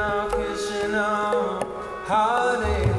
Krishna, Hare,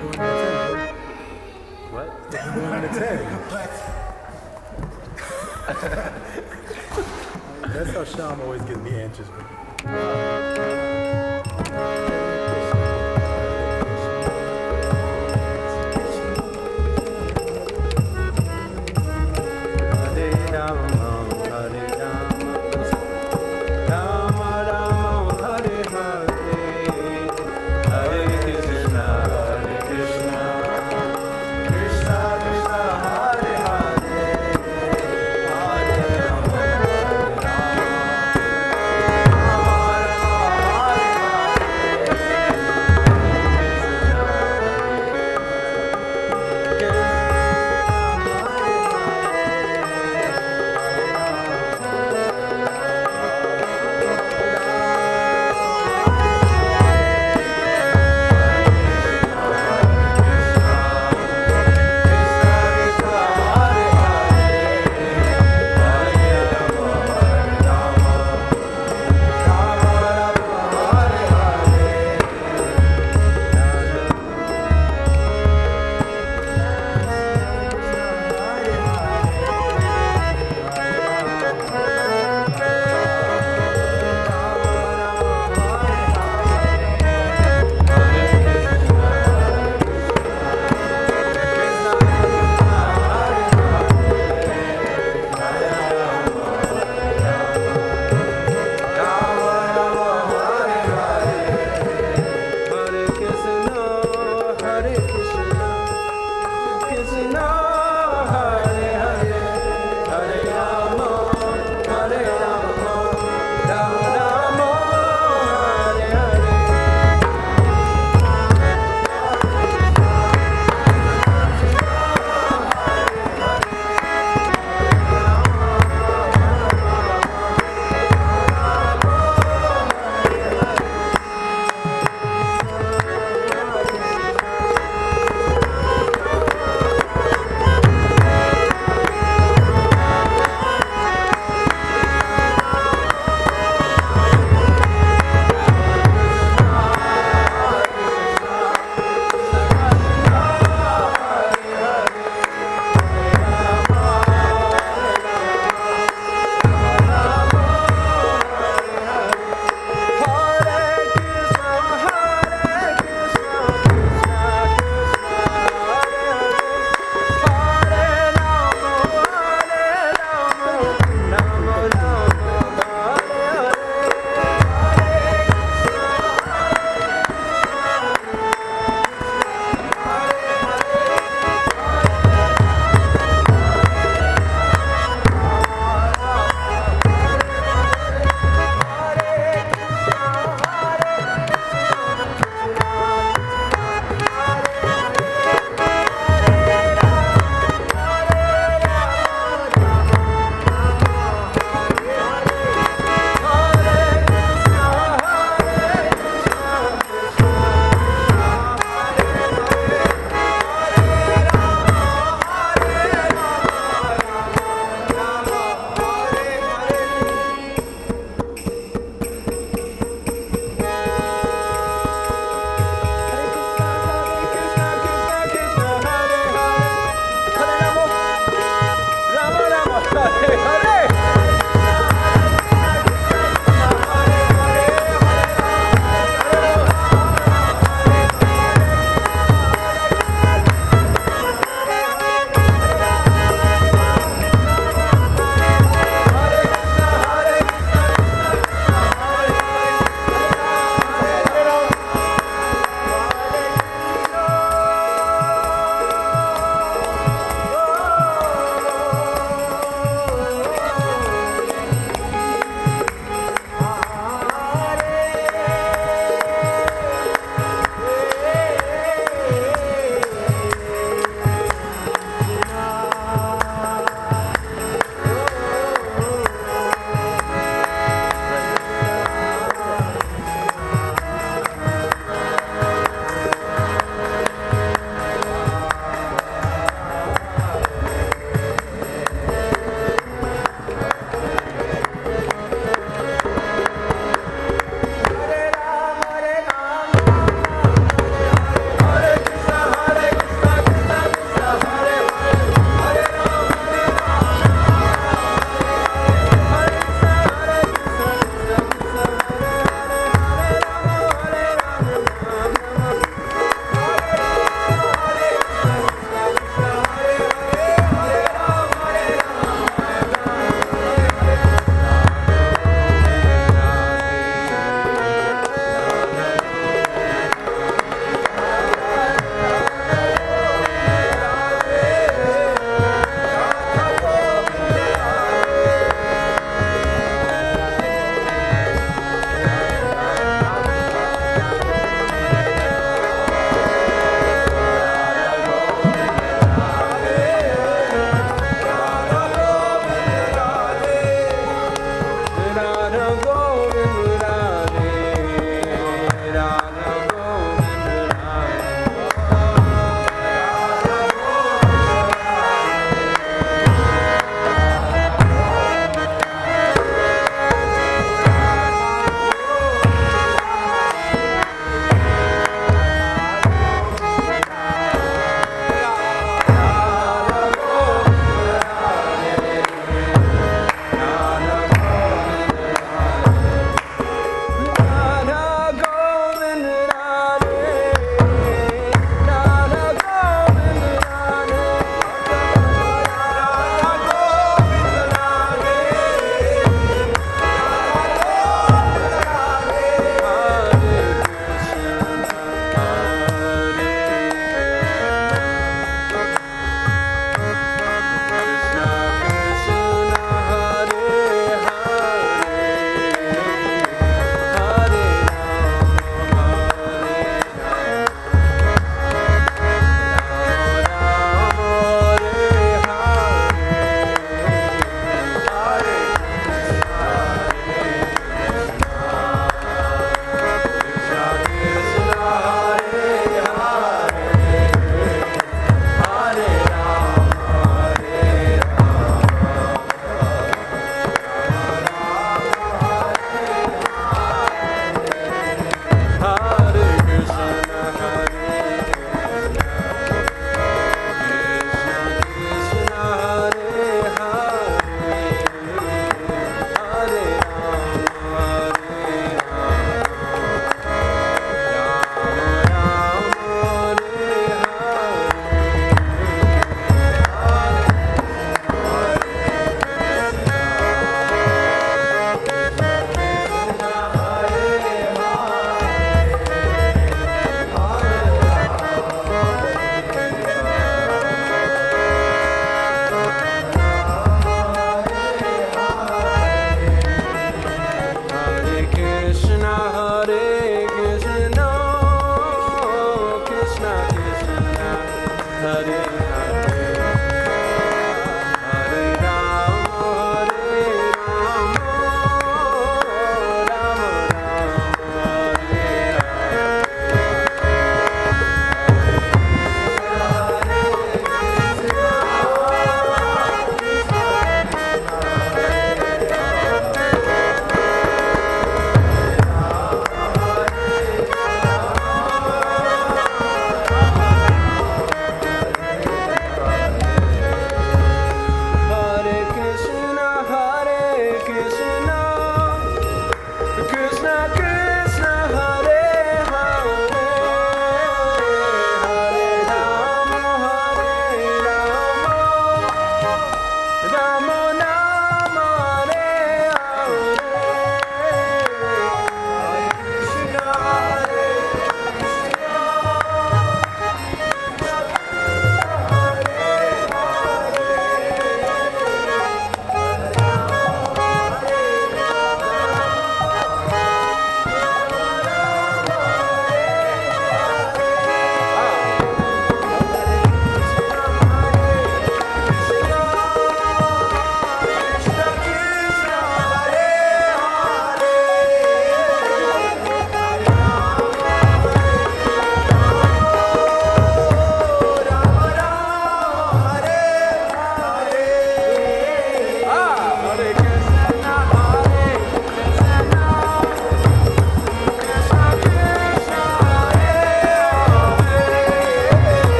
going 10. What? They're going to 10. That's how Sham always gets me anxious.